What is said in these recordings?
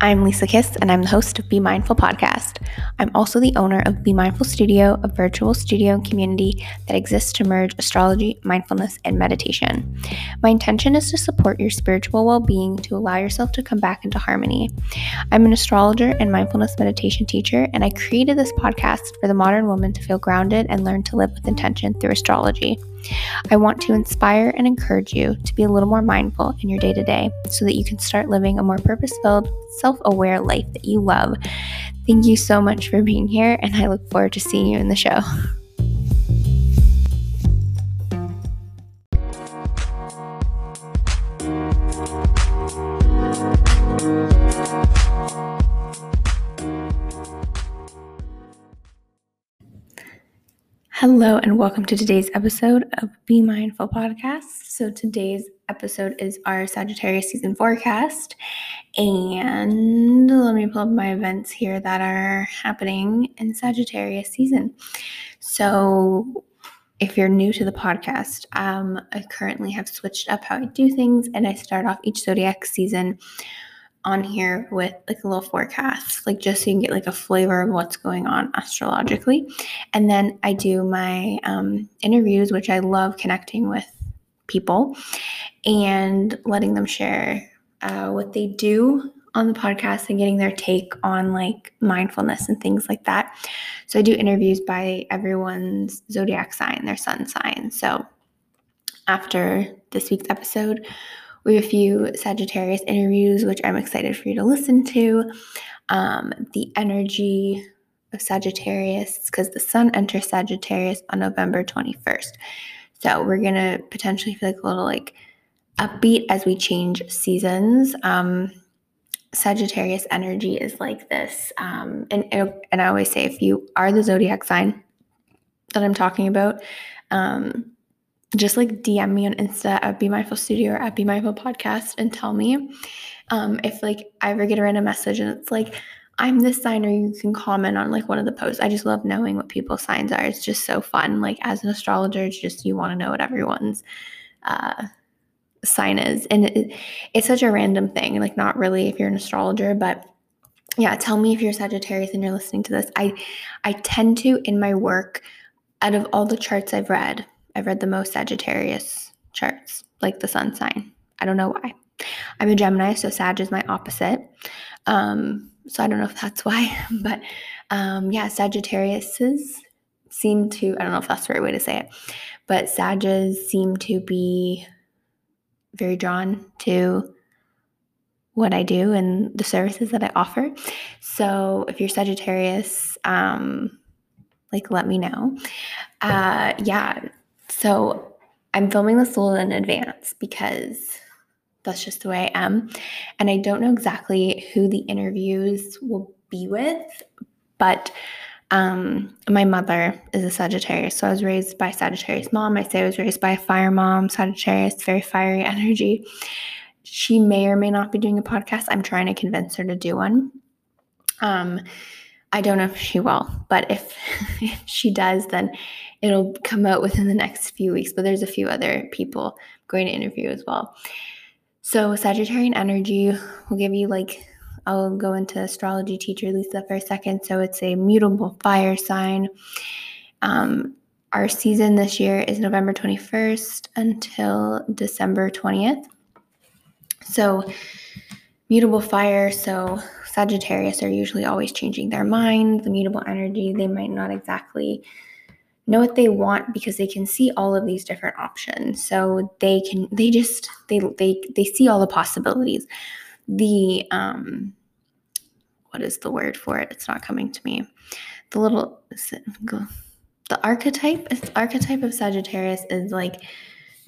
I'm Lisa Kiss, and I'm the host of Be Mindful Podcast. I'm also the owner of Be Mindful Studio, a virtual studio community that exists to merge astrology, mindfulness, and meditation. My intention is to support your spiritual well being to allow yourself to come back into harmony. I'm an astrologer and mindfulness meditation teacher, and I created this podcast for the modern woman to feel grounded and learn to live with intention through astrology. I want to inspire and encourage you to be a little more mindful in your day to day so that you can start living a more purpose filled, self aware life that you love. Thank you so much for being here, and I look forward to seeing you in the show. Hello, and welcome to today's episode of Be Mindful Podcast. So, today's episode is our Sagittarius season forecast. And let me pull up my events here that are happening in Sagittarius season. So, if you're new to the podcast, um, I currently have switched up how I do things, and I start off each zodiac season on here with like a little forecast, like just so you can get like a flavor of what's going on astrologically. And then I do my um, interviews, which I love connecting with people and letting them share uh, what they do on the podcast and getting their take on like mindfulness and things like that. So I do interviews by everyone's zodiac sign, their sun sign. So after this week's episode, we have a few Sagittarius interviews, which I'm excited for you to listen to. Um, the energy of Sagittarius, because the sun enters Sagittarius on November 21st. So we're going to potentially feel like a little like upbeat as we change seasons. Um, Sagittarius energy is like this. Um, and, and I always say, if you are the zodiac sign that I'm talking about, um, just like DM me on Insta at Be Mindful Studio or at Be Mindful Podcast and tell me um, if like I ever get a random message and it's like I'm this sign or you can comment on like one of the posts. I just love knowing what people's signs are. It's just so fun. Like as an astrologer, it's just you want to know what everyone's uh, sign is, and it, it's such a random thing. Like not really if you're an astrologer, but yeah, tell me if you're Sagittarius and you're listening to this. I I tend to in my work out of all the charts I've read, I've read the most Sagittarius charts, like the sun sign. I don't know why. I'm a Gemini, so Sag is my opposite. Um, so I don't know if that's why, but um, yeah, Sagittariuses seem to, I don't know if that's the right way to say it, but Sages seem to be very drawn to what I do and the services that I offer. So if you're Sagittarius, um, like let me know. Uh, yeah, so I'm filming this a little in advance because that's just the way I am. And I don't know exactly who the interviews will be with, but um, my mother is a Sagittarius. So I was raised by Sagittarius mom. I say I was raised by a fire mom, Sagittarius, very fiery energy. She may or may not be doing a podcast. I'm trying to convince her to do one. Um, I don't know if she will, but if, if she does, then it'll come out within the next few weeks. But there's a few other people going to interview as well. So, Sagittarian energy will give you like, I'll go into astrology teacher Lisa for a second. So, it's a mutable fire sign. Um, our season this year is November 21st until December 20th. So, mutable fire. So, Sagittarius are usually always changing their mind, the mutable energy. They might not exactly know what they want because they can see all of these different options. So they can they just they they they see all the possibilities. The um what is the word for it? It's not coming to me. The little the archetype archetype of Sagittarius is like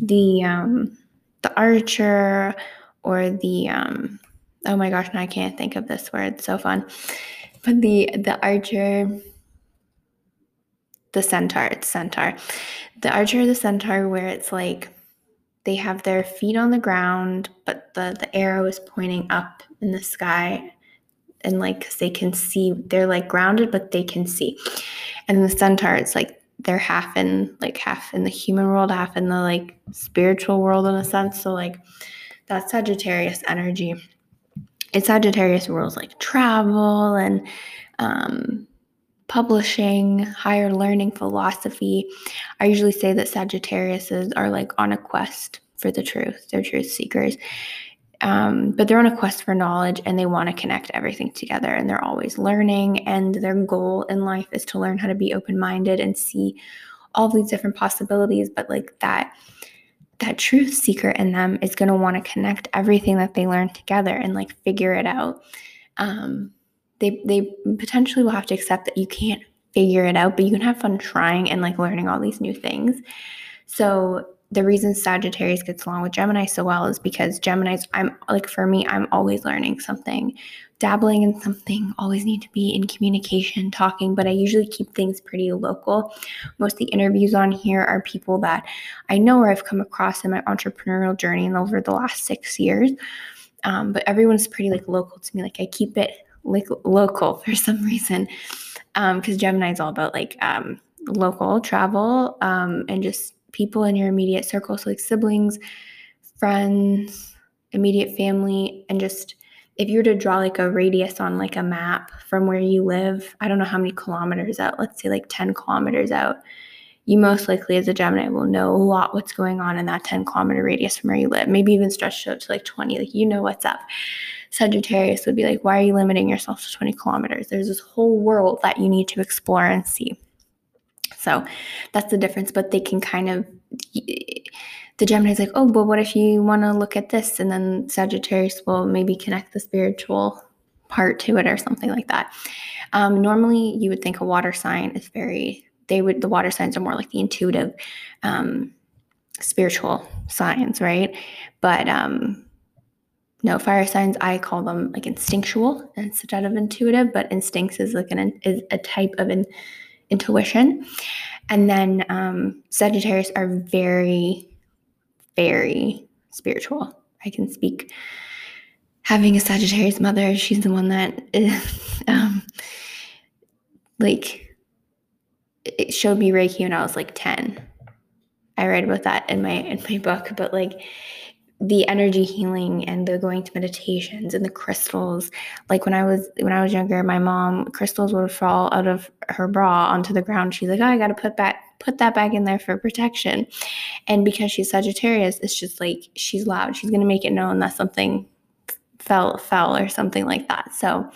the um the archer or the um oh my gosh, now I can't think of this word. So fun. But the the archer, the centaur, it's centaur. The archer the centaur where it's like they have their feet on the ground, but the, the arrow is pointing up in the sky. And like, cause they can see, they're like grounded, but they can see. And the centaur, it's like they're half in, like half in the human world, half in the like spiritual world in a sense. So like that's Sagittarius energy it's Sagittarius rules like travel and um, publishing, higher learning, philosophy. I usually say that Sagittariuses are like on a quest for the truth. They're truth seekers. Um, but they're on a quest for knowledge and they want to connect everything together and they're always learning and their goal in life is to learn how to be open-minded and see all these different possibilities but like that that truth seeker in them is going to want to connect everything that they learn together and like figure it out. Um, they they potentially will have to accept that you can't figure it out but you can have fun trying and like learning all these new things. So the reason Sagittarius gets along with Gemini so well is because Gemini's, I'm like, for me, I'm always learning something, dabbling in something, always need to be in communication, talking, but I usually keep things pretty local. Most of the interviews on here are people that I know or I've come across in my entrepreneurial journey and over the last six years. Um, but everyone's pretty like local to me. Like I keep it like local for some reason. Um, because Gemini is all about like um local travel um and just people in your immediate circle, so like siblings, friends, immediate family, and just if you were to draw like a radius on like a map from where you live, I don't know how many kilometers out, let's say like 10 kilometers out, you most likely as a Gemini will know a lot what's going on in that 10 kilometer radius from where you live, maybe even stretched out to like 20, like you know what's up. Sagittarius would be like, why are you limiting yourself to 20 kilometers? There's this whole world that you need to explore and see. So that's the difference. But they can kind of, the Gemini is like, oh, but what if you want to look at this? And then Sagittarius will maybe connect the spiritual part to it or something like that. Um, normally, you would think a water sign is very, they would, the water signs are more like the intuitive, um, spiritual signs, right? But, um, no fire signs i call them like instinctual instead of intuitive but instincts is like an is a type of an intuition. And then um, Sagittarius are very, very spiritual. I can speak. Having a Sagittarius mother, she's the one that is, um, like, it showed me Reiki when I was like 10. I read about that in my in my book, but like the energy healing and the going to meditations and the crystals like when i was when i was younger my mom crystals would fall out of her bra onto the ground she's like oh i gotta put back put that back in there for protection and because she's sagittarius it's just like she's loud she's gonna make it known that something fell fell or something like that so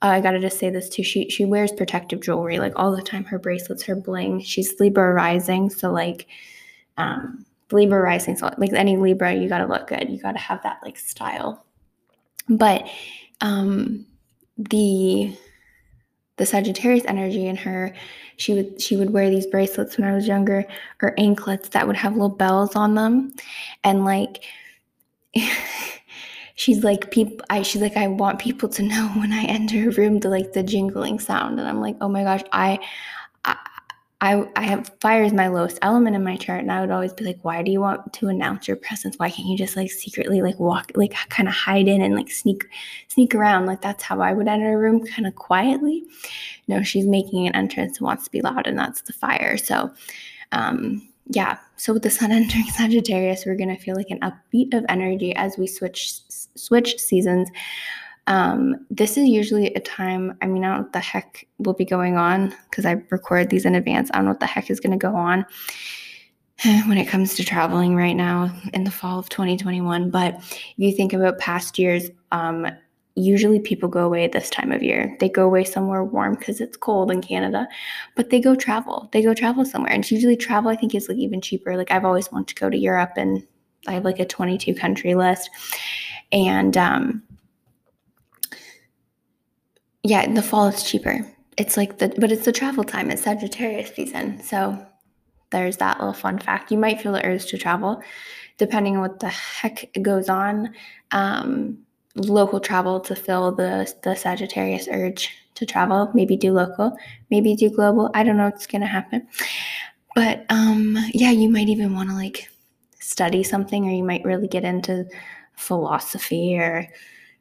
uh, I gotta just say this too. She she wears protective jewelry like all the time. Her bracelets, her bling. She's Libra rising, so like, um, Libra rising, so like any Libra, you got to look good. You got to have that like style. But um, the the Sagittarius energy in her, she would she would wear these bracelets when I was younger, or anklets that would have little bells on them, and like. she's like people i she's like i want people to know when i enter a room the like the jingling sound and i'm like oh my gosh i I, I I have fire is my lowest element in my chart and i would always be like why do you want to announce your presence? Why can't you just like secretly like walk like kind of hide in and like sneak sneak around? Like that's how i would enter a room kind of quietly. No she's making an entrance and wants to be loud and that's the fire. So um yeah. So with the sun entering sagittarius we're to feel like an upbeat of energy as we switch switch seasons um, this is usually a time, I mean, I don't know what the heck will be going on because I record these in advance. I don't know what the heck is going to go on when it comes to traveling right now in the fall of 2021. But if you think about past years, um, usually people go away this time of year. They go away somewhere warm because it's cold in Canada, but they go travel. They go travel somewhere. And usually travel, I think, is like even cheaper. Like I've always wanted to go to Europe and I have like a 22 country list. And um, yeah, in the fall it's cheaper. It's like the but it's the travel time. It's Sagittarius season. So there's that little fun fact. You might feel the urge to travel, depending on what the heck goes on. Um, local travel to fill the the Sagittarius urge to travel. Maybe do local, maybe do global. I don't know what's gonna happen. But um, yeah, you might even want to like study something, or you might really get into philosophy or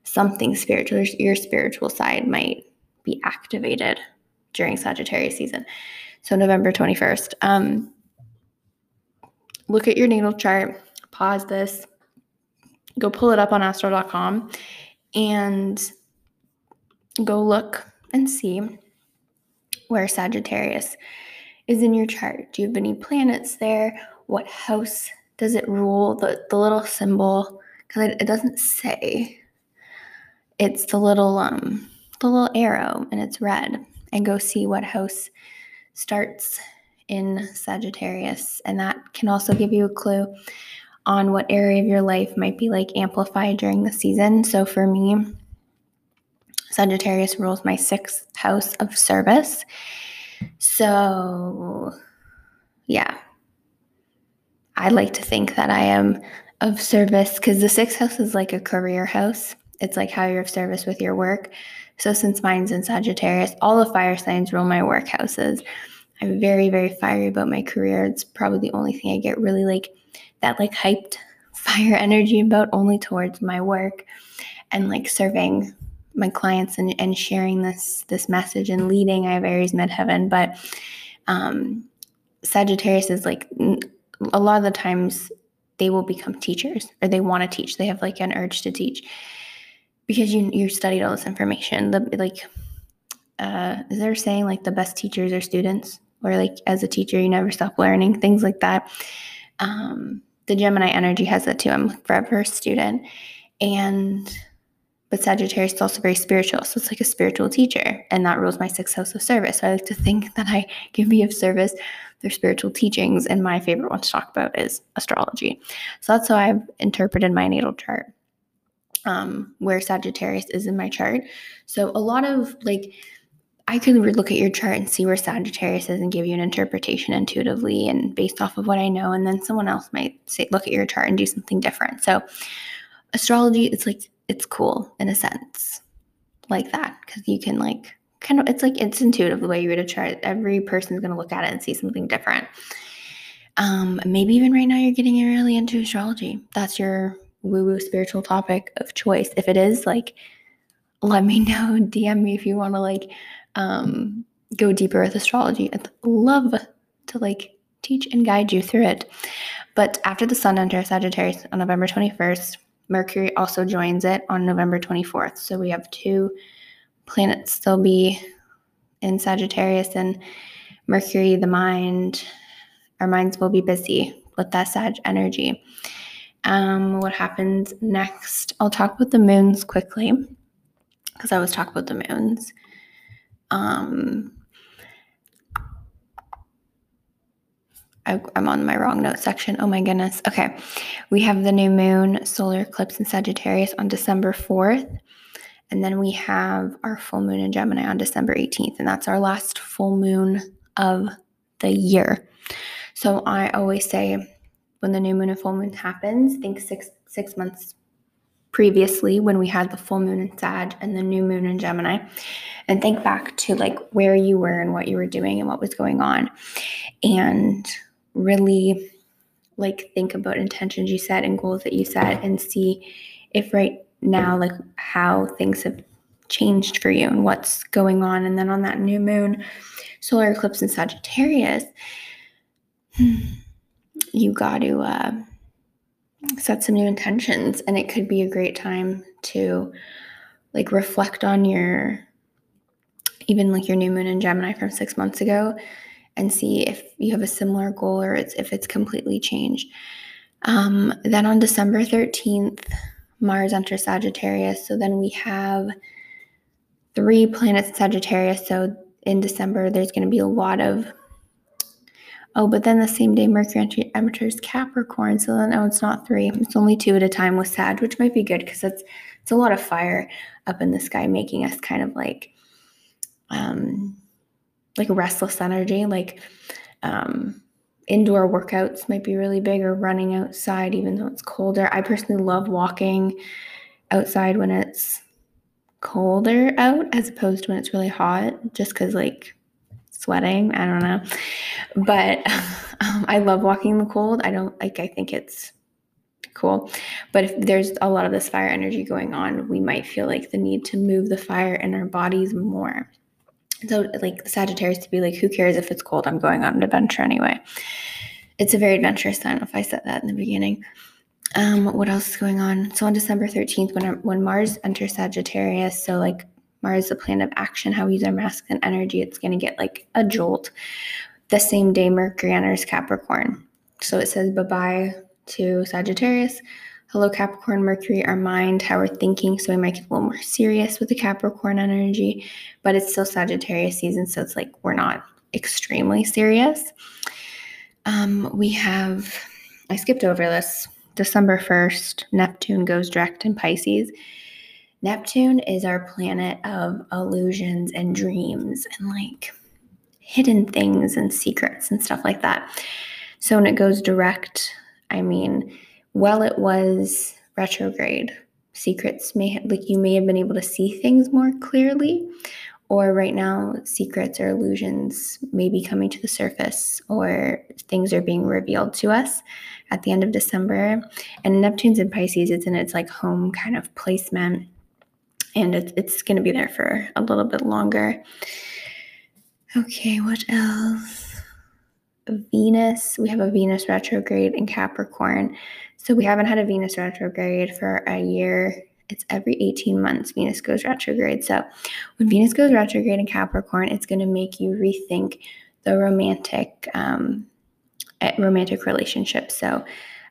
something spiritual, your spiritual side might be activated during Sagittarius season. So November 21st. Um, look at your natal chart, pause this, go pull it up on astro.com and go look and see where Sagittarius is in your chart. Do you have any planets there? What house does it rule? The, the little symbol, because it, it doesn't say. It's the little um the little arrow and it's red. And go see what house starts in Sagittarius. And that can also give you a clue on what area of your life might be like amplified during the season. So for me, Sagittarius rules my sixth house of service. So, yeah, I like to think that I am of service because the sixth house is like a career house. It's like how you're of service with your work. So, since mine's in Sagittarius, all the fire signs rule my workhouses. I'm very, very fiery about my career. It's probably the only thing I get really like that, like hyped fire energy about only towards my work and like serving my clients and, and sharing this this message and leading. I have Aries midheaven, but um, Sagittarius is like a lot of the times they will become teachers or they want to teach. They have like an urge to teach because you you studied all this information. The like uh, is there saying like the best teachers are students or like as a teacher you never stop learning things like that. Um, the Gemini energy has that too. I'm forever a student and but Sagittarius is also very spiritual. So it's like a spiritual teacher, and that rules my sixth house of service. So I like to think that I can be of service through spiritual teachings. And my favorite one to talk about is astrology. So that's how I've interpreted my natal chart, um, where Sagittarius is in my chart. So a lot of like, I could look at your chart and see where Sagittarius is and give you an interpretation intuitively and based off of what I know. And then someone else might say, look at your chart and do something different. So astrology, it's like it's cool in a sense like that because you can like kind of it's like it's intuitive the way you read a chart every person's going to look at it and see something different um maybe even right now you're getting really into astrology that's your woo woo spiritual topic of choice if it is like let me know dm me if you want to like um go deeper with astrology i'd love to like teach and guide you through it but after the sun enters sagittarius on november 21st Mercury also joins it on November 24th. So we have two planets still be in Sagittarius and Mercury, the mind, our minds will be busy with that Sag energy. Um, what happens next? I'll talk about the moons quickly because I always talk about the moons. Um, I, am on my wrong note section. Oh my goodness. Okay. We have the new moon solar eclipse in Sagittarius on December 4th. And then we have our full moon in Gemini on December 18th. And that's our last full moon of the year. So I always say when the new moon and full moon happens, think six six months previously when we had the full moon in Sag and the new moon in Gemini and think back to like where you were and what you were doing and what was going on. And really like think about intentions you set and goals that you set and see if right now like how things have changed for you and what's going on and then on that new moon solar eclipse in sagittarius hmm, you got to uh, set some new intentions and it could be a great time to like reflect on your even like your new moon in gemini from six months ago and see if you have a similar goal or it's if it's completely changed. Um, then on December 13th, Mars enters Sagittarius. So then we have three planets in Sagittarius. So in December, there's going to be a lot of. Oh, but then the same day, Mercury enters Capricorn. So then, oh, it's not three. It's only two at a time with Sag, which might be good because it's it's a lot of fire up in the sky, making us kind of like um, like restless energy, like um, indoor workouts might be really big or running outside even though it's colder. I personally love walking outside when it's colder out as opposed to when it's really hot just because like sweating i don't know but um, i love walking in the cold i don't like i think it's cool but if there's a lot of this fire energy going on we might feel like the need to move the fire in our bodies more so like Sagittarius to be like, who cares if it's cold? I'm going on an adventure anyway. It's a very adventurous sign if I said that in the beginning. Um, what else is going on? So on December 13th, when when Mars enters Sagittarius, so like Mars, the planet of action, how we use our masculine energy, it's gonna get like a jolt. The same day Mercury enters Capricorn. So it says bye-bye to Sagittarius. Hello, Capricorn, Mercury, our mind, how we're thinking. So we might get a little more serious with the Capricorn energy, but it's still Sagittarius season. So it's like we're not extremely serious. Um, we have, I skipped over this. December 1st, Neptune goes direct in Pisces. Neptune is our planet of illusions and dreams and like hidden things and secrets and stuff like that. So when it goes direct, I mean, while it was retrograde, secrets may have, like you may have been able to see things more clearly, or right now, secrets or illusions may be coming to the surface, or things are being revealed to us at the end of December. And Neptune's in Pisces, it's in its like home kind of placement, and it's, it's going to be there for a little bit longer. Okay, what else? Venus, we have a Venus retrograde in Capricorn. So we haven't had a Venus retrograde for a year. It's every 18 months Venus goes retrograde. So when Venus goes retrograde in Capricorn, it's going to make you rethink the romantic um, eh, romantic relationship. So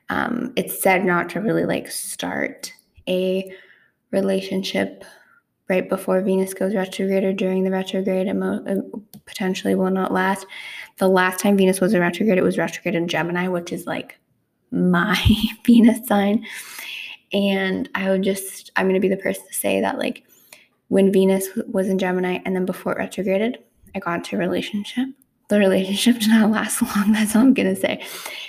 um, it's said not to really like start a relationship right before Venus goes retrograde or during the retrograde. It, it potentially will not last. The last time Venus was in retrograde, it was retrograde in Gemini, which is like my Venus sign. And I would just, I'm going to be the person to say that, like, when Venus was in Gemini and then before it retrograded, I got into a relationship. The relationship did not last long. That's all I'm going to say.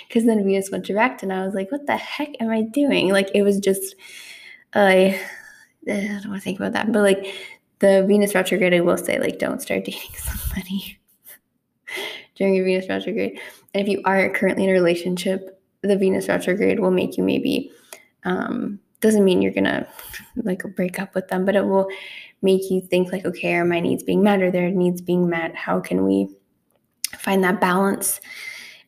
Because then Venus went direct and I was like, what the heck am I doing? Like, it was just, uh, I don't want to think about that. But like, the Venus retrograde, I will say, like, don't start dating somebody during a Venus retrograde. And if you are currently in a relationship, the Venus retrograde will make you maybe um, doesn't mean you're gonna like break up with them, but it will make you think like, okay, are my needs being met? Are their needs being met? How can we find that balance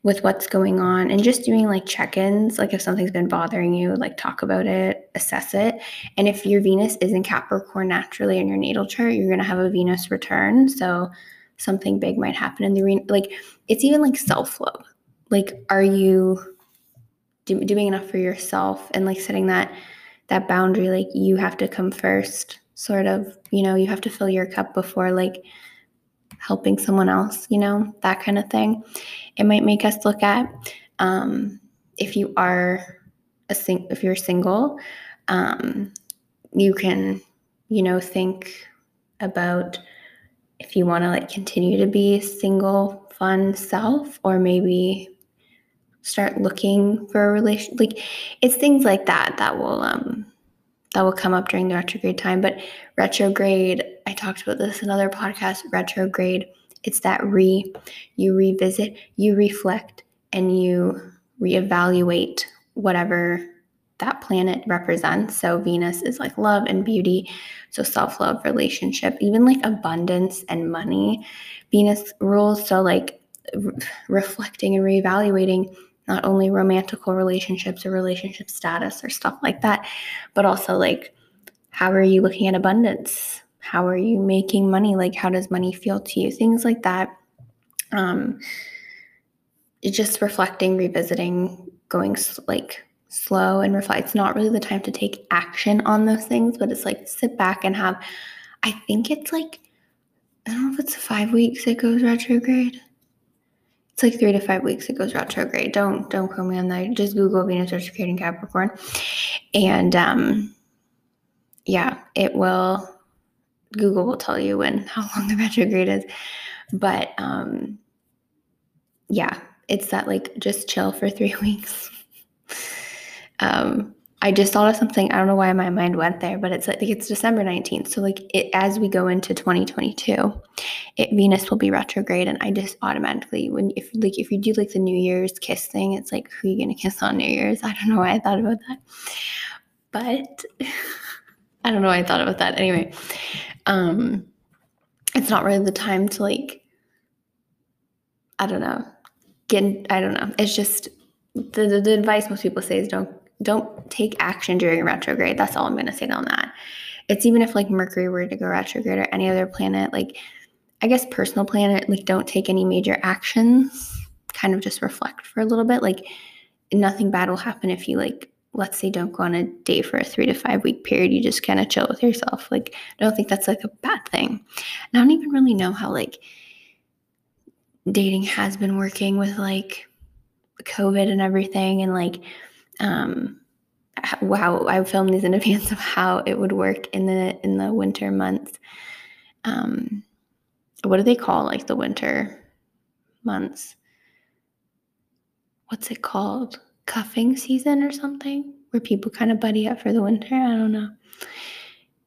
with what's going on? And just doing like check-ins, like if something's been bothering you, like talk about it, assess it. And if your Venus is in Capricorn naturally in your natal chart, you're gonna have a Venus return. So something big might happen in the arena. like it's even like self-love. Like, are you do, doing enough for yourself and like setting that that boundary like you have to come first sort of you know you have to fill your cup before like helping someone else you know that kind of thing. It might make us look at um, if you are a sing if you're single um, you can you know think about if you want to like continue to be single fun self or maybe start looking for a relation like it's things like that that will um that will come up during the retrograde time but retrograde i talked about this in another podcast. retrograde it's that re you revisit you reflect and you reevaluate whatever that planet represents so venus is like love and beauty so self-love relationship even like abundance and money venus rules so like re- reflecting and reevaluating not only romantical relationships or relationship status or stuff like that, but also like how are you looking at abundance? How are you making money? Like how does money feel to you? Things like that. Um, just reflecting, revisiting, going like slow and reflect. It's not really the time to take action on those things, but it's like sit back and have. I think it's like I don't know if it's five weeks it goes retrograde it's like three to five weeks it goes retrograde. Don't don't quote me on that. Just Google Venus retrograde in Capricorn, and um, yeah, it will. Google will tell you when how long the retrograde is, but um, yeah, it's that like just chill for three weeks. um, I just thought of something. I don't know why my mind went there, but it's like it's December 19th. So like it as we go into 2022, it Venus will be retrograde and I just automatically when if like if you do like the New Year's kiss thing, it's like who are you gonna kiss on New Year's? I don't know why I thought about that. But I don't know why I thought about that. Anyway, um it's not really the time to like I don't know. Get I don't know. It's just the, the, the advice most people say is don't don't take action during retrograde. That's all I'm going to say on that. It's even if like Mercury were to go retrograde or any other planet, like I guess personal planet, like don't take any major actions. Kind of just reflect for a little bit. Like nothing bad will happen if you like let's say don't go on a date for a three to five week period you just kind of chill with yourself like i don't think that's like a bad thing and i don't even really know how like dating has been working with like covid and everything and like um how i filmed these in advance of how it would work in the in the winter months um what do they call like the winter months what's it called cuffing season or something where people kind of buddy up for the winter. I don't know.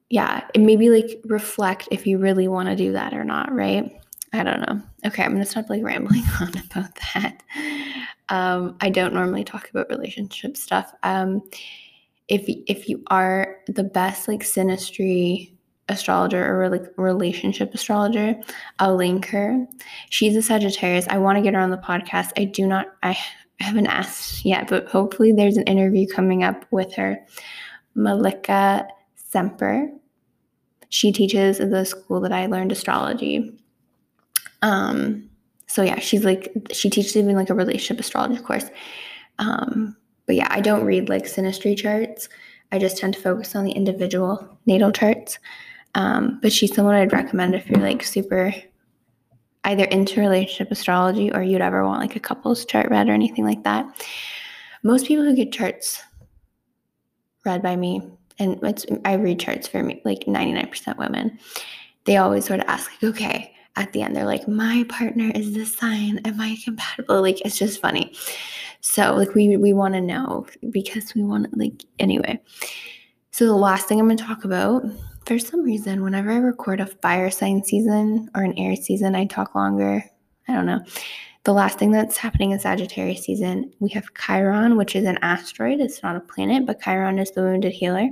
Yeah, it maybe like reflect if you really want to do that or not, right? I don't know. Okay, I'm gonna stop like rambling on about that. Um, I don't normally talk about relationship stuff. Um, if if you are the best like synastry astrologer or like relationship astrologer, I'll link her. She's a Sagittarius. I want to get her on the podcast. I do not. I haven't asked yet, but hopefully there's an interview coming up with her. Malika Semper. She teaches at the school that I learned astrology. Um, so yeah, she's like she teaches even like a relationship astrology course. Um, but yeah, I don't read like synastry charts. I just tend to focus on the individual natal charts. Um, but she's someone I'd recommend if you're like super either into relationship astrology or you'd ever want like a couples chart read or anything like that. Most people who get charts read by me, and it's I read charts for me like 99% women, they always sort of ask, like, okay, at the end, they're like, my partner is this sign. Am I compatible? Like, it's just funny. So, like, we we want to know because we want like anyway. So the last thing I'm gonna talk about for some reason, whenever I record a fire sign season or an air season, I talk longer. I don't know. The last thing that's happening in Sagittarius season, we have Chiron, which is an asteroid. It's not a planet, but Chiron is the wounded healer.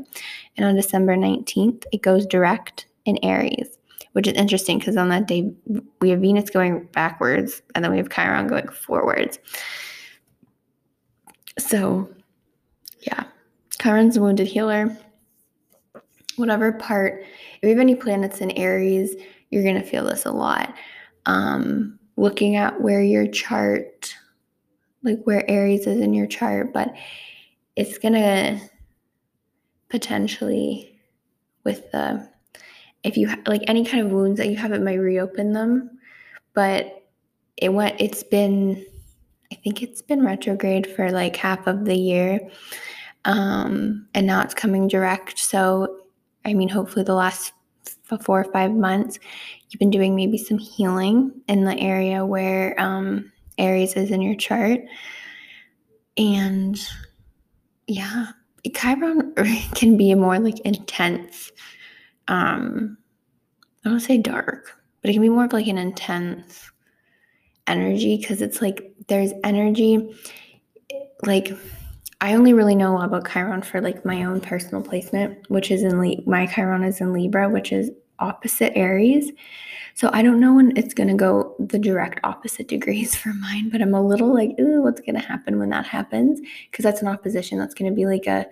And on December 19th, it goes direct in Aries, which is interesting because on that day, we have Venus going backwards and then we have Chiron going forwards. So, yeah, Chiron's the wounded healer whatever part, if you have any planets in Aries, you're going to feel this a lot. Um, looking at where your chart, like where Aries is in your chart, but it's going to potentially, with the, if you have like any kind of wounds that you have, it might reopen them. But it went, it's been, I think it's been retrograde for like half of the year. Um, and now it's coming direct. So I mean, hopefully the last four or five months, you've been doing maybe some healing in the area where um, Aries is in your chart. And yeah, Chiron can be a more like intense, um, I don't say dark, but it can be more of like an intense energy because it's like there's energy like I only really know about Chiron for like my own personal placement, which is in Le- my Chiron is in Libra, which is opposite Aries. So I don't know when it's going to go the direct opposite degrees for mine, but I'm a little like, ooh, what's going to happen when that happens? Because that's an opposition. That's going to be like a,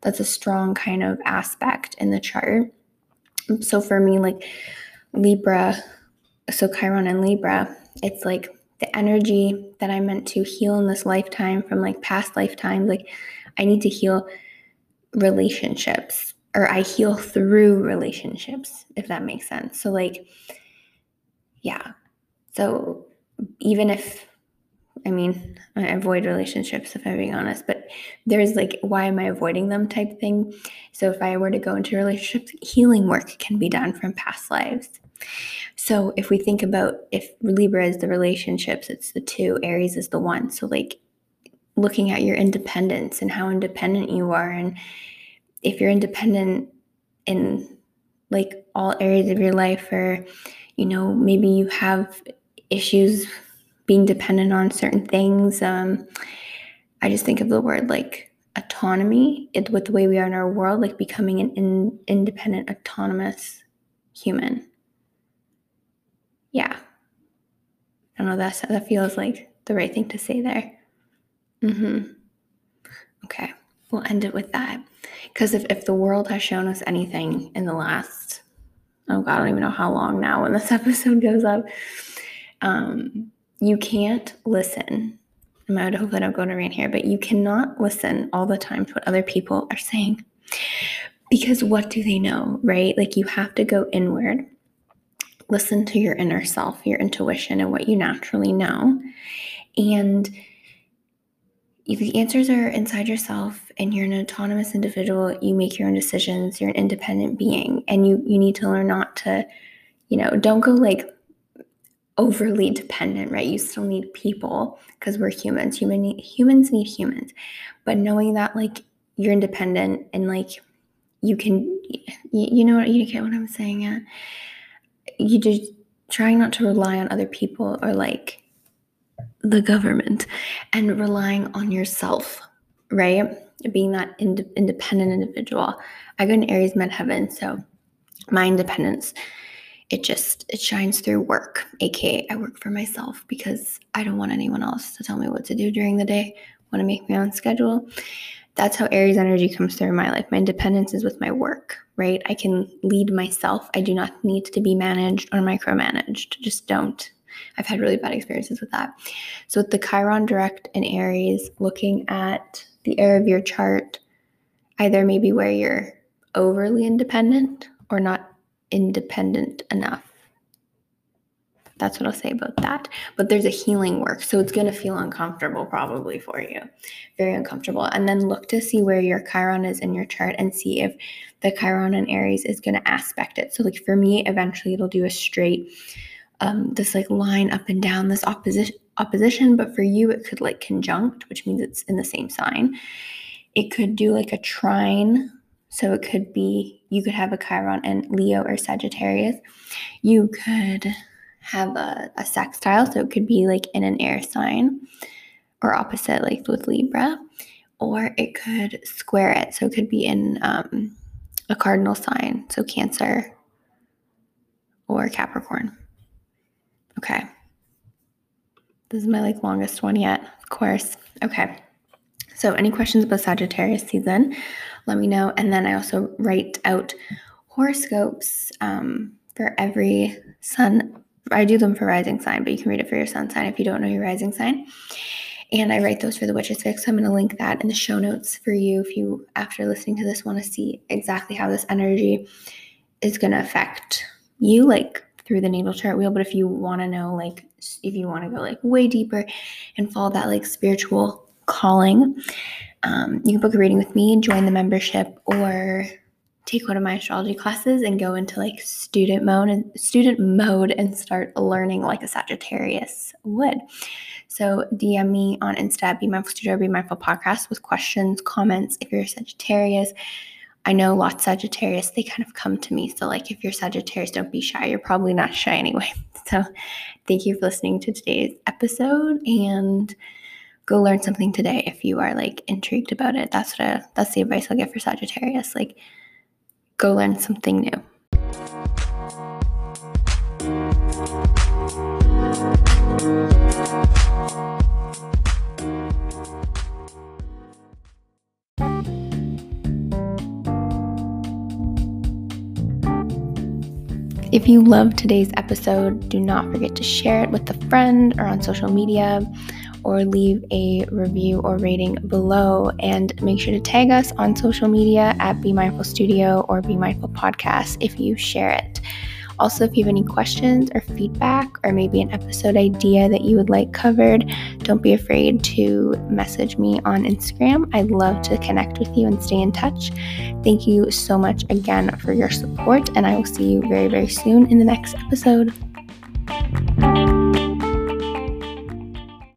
that's a strong kind of aspect in the chart. So for me, like Libra, so Chiron and Libra, it's like the energy that I meant to heal in this lifetime from like past lifetimes. Like, I need to heal relationships or I heal through relationships, if that makes sense. So, like, yeah. So, even if, I mean, I avoid relationships if I'm being honest, but there's like, why am I avoiding them type thing. So, if I were to go into relationships, healing work can be done from past lives. So if we think about if Libra is the relationships, it's the two, Aries is the one. So like looking at your independence and how independent you are and if you're independent in like all areas of your life or you know maybe you have issues being dependent on certain things um, i just think of the word like autonomy it, with the way we are in our world like becoming an in, independent autonomous human yeah. I don't know, that's, that feels like the right thing to say there. Mm-hmm. Okay. we'll end it with that. Because if, if the world has shown us anything in the last, oh God, I don't even know how long now when this episode goes up, um, you can't listen. I'm out, of hope that I don't go to rant here, but you cannot listen all the time to what other people are saying. Because what do they know, right? Like you have to go inward, listen to your inner self, your intuition, and what you naturally know. And the answers are inside yourself and you're an autonomous individual you make your own decisions you're an independent being and you you need to learn not to you know don't go like overly dependent right you still need people because we're humans human humans need humans but knowing that like you're independent and like you can you, you know what you get what i'm saying yeah you just trying not to rely on other people or like the government and relying on yourself, right? Being that ind- independent individual. I go in Aries midheaven, so my independence it just it shines through work aka i work for myself because i don't want anyone else to tell me what to do during the day want to make my own schedule. That's how aries energy comes through in my life. My independence is with my work right? I can lead myself. I do not need to be managed or micromanaged. Just don't. I've had really bad experiences with that. So, with the Chiron direct in Aries, looking at the area of your chart, either maybe where you're overly independent or not independent enough. That's what I'll say about that. But there's a healing work. So it's going to feel uncomfortable probably for you. Very uncomfortable. And then look to see where your Chiron is in your chart and see if the Chiron in Aries is going to aspect it. So, like for me, eventually it'll do a straight um, this like line up and down this opposition opposition but for you it could like conjunct which means it's in the same sign it could do like a trine so it could be you could have a chiron and leo or sagittarius you could have a, a sextile so it could be like in an air sign or opposite like with libra or it could square it so it could be in um, a cardinal sign so cancer or capricorn Okay. This is my like longest one yet, of course. Okay. So any questions about Sagittarius season, let me know. And then I also write out horoscopes um, for every sun. I do them for rising sign, but you can read it for your sun sign if you don't know your rising sign. And I write those for the Witches Fix. So I'm going to link that in the show notes for you if you, after listening to this, want to see exactly how this energy is going to affect you, like through the natal chart wheel. But if you want to know, like, if you want to go like way deeper and follow that like spiritual calling, um, you can book a reading with me and join the membership or take one of my astrology classes and go into like student mode and student mode and start learning like a Sagittarius would. So DM me on Insta, Be Mindful Studio, Be Mindful Podcast with questions, comments. If you're a Sagittarius, I know lots of Sagittarius, they kind of come to me. So, like, if you're Sagittarius, don't be shy. You're probably not shy anyway. So, thank you for listening to today's episode and go learn something today if you are like intrigued about it. That's what I, that's the advice I'll give for Sagittarius. Like, go learn something new. If you loved today's episode, do not forget to share it with a friend or on social media or leave a review or rating below. And make sure to tag us on social media at Be Mindful Studio or Be Mindful Podcast if you share it. Also, if you have any questions or feedback, or maybe an episode idea that you would like covered, don't be afraid to message me on Instagram. I'd love to connect with you and stay in touch. Thank you so much again for your support, and I will see you very, very soon in the next episode.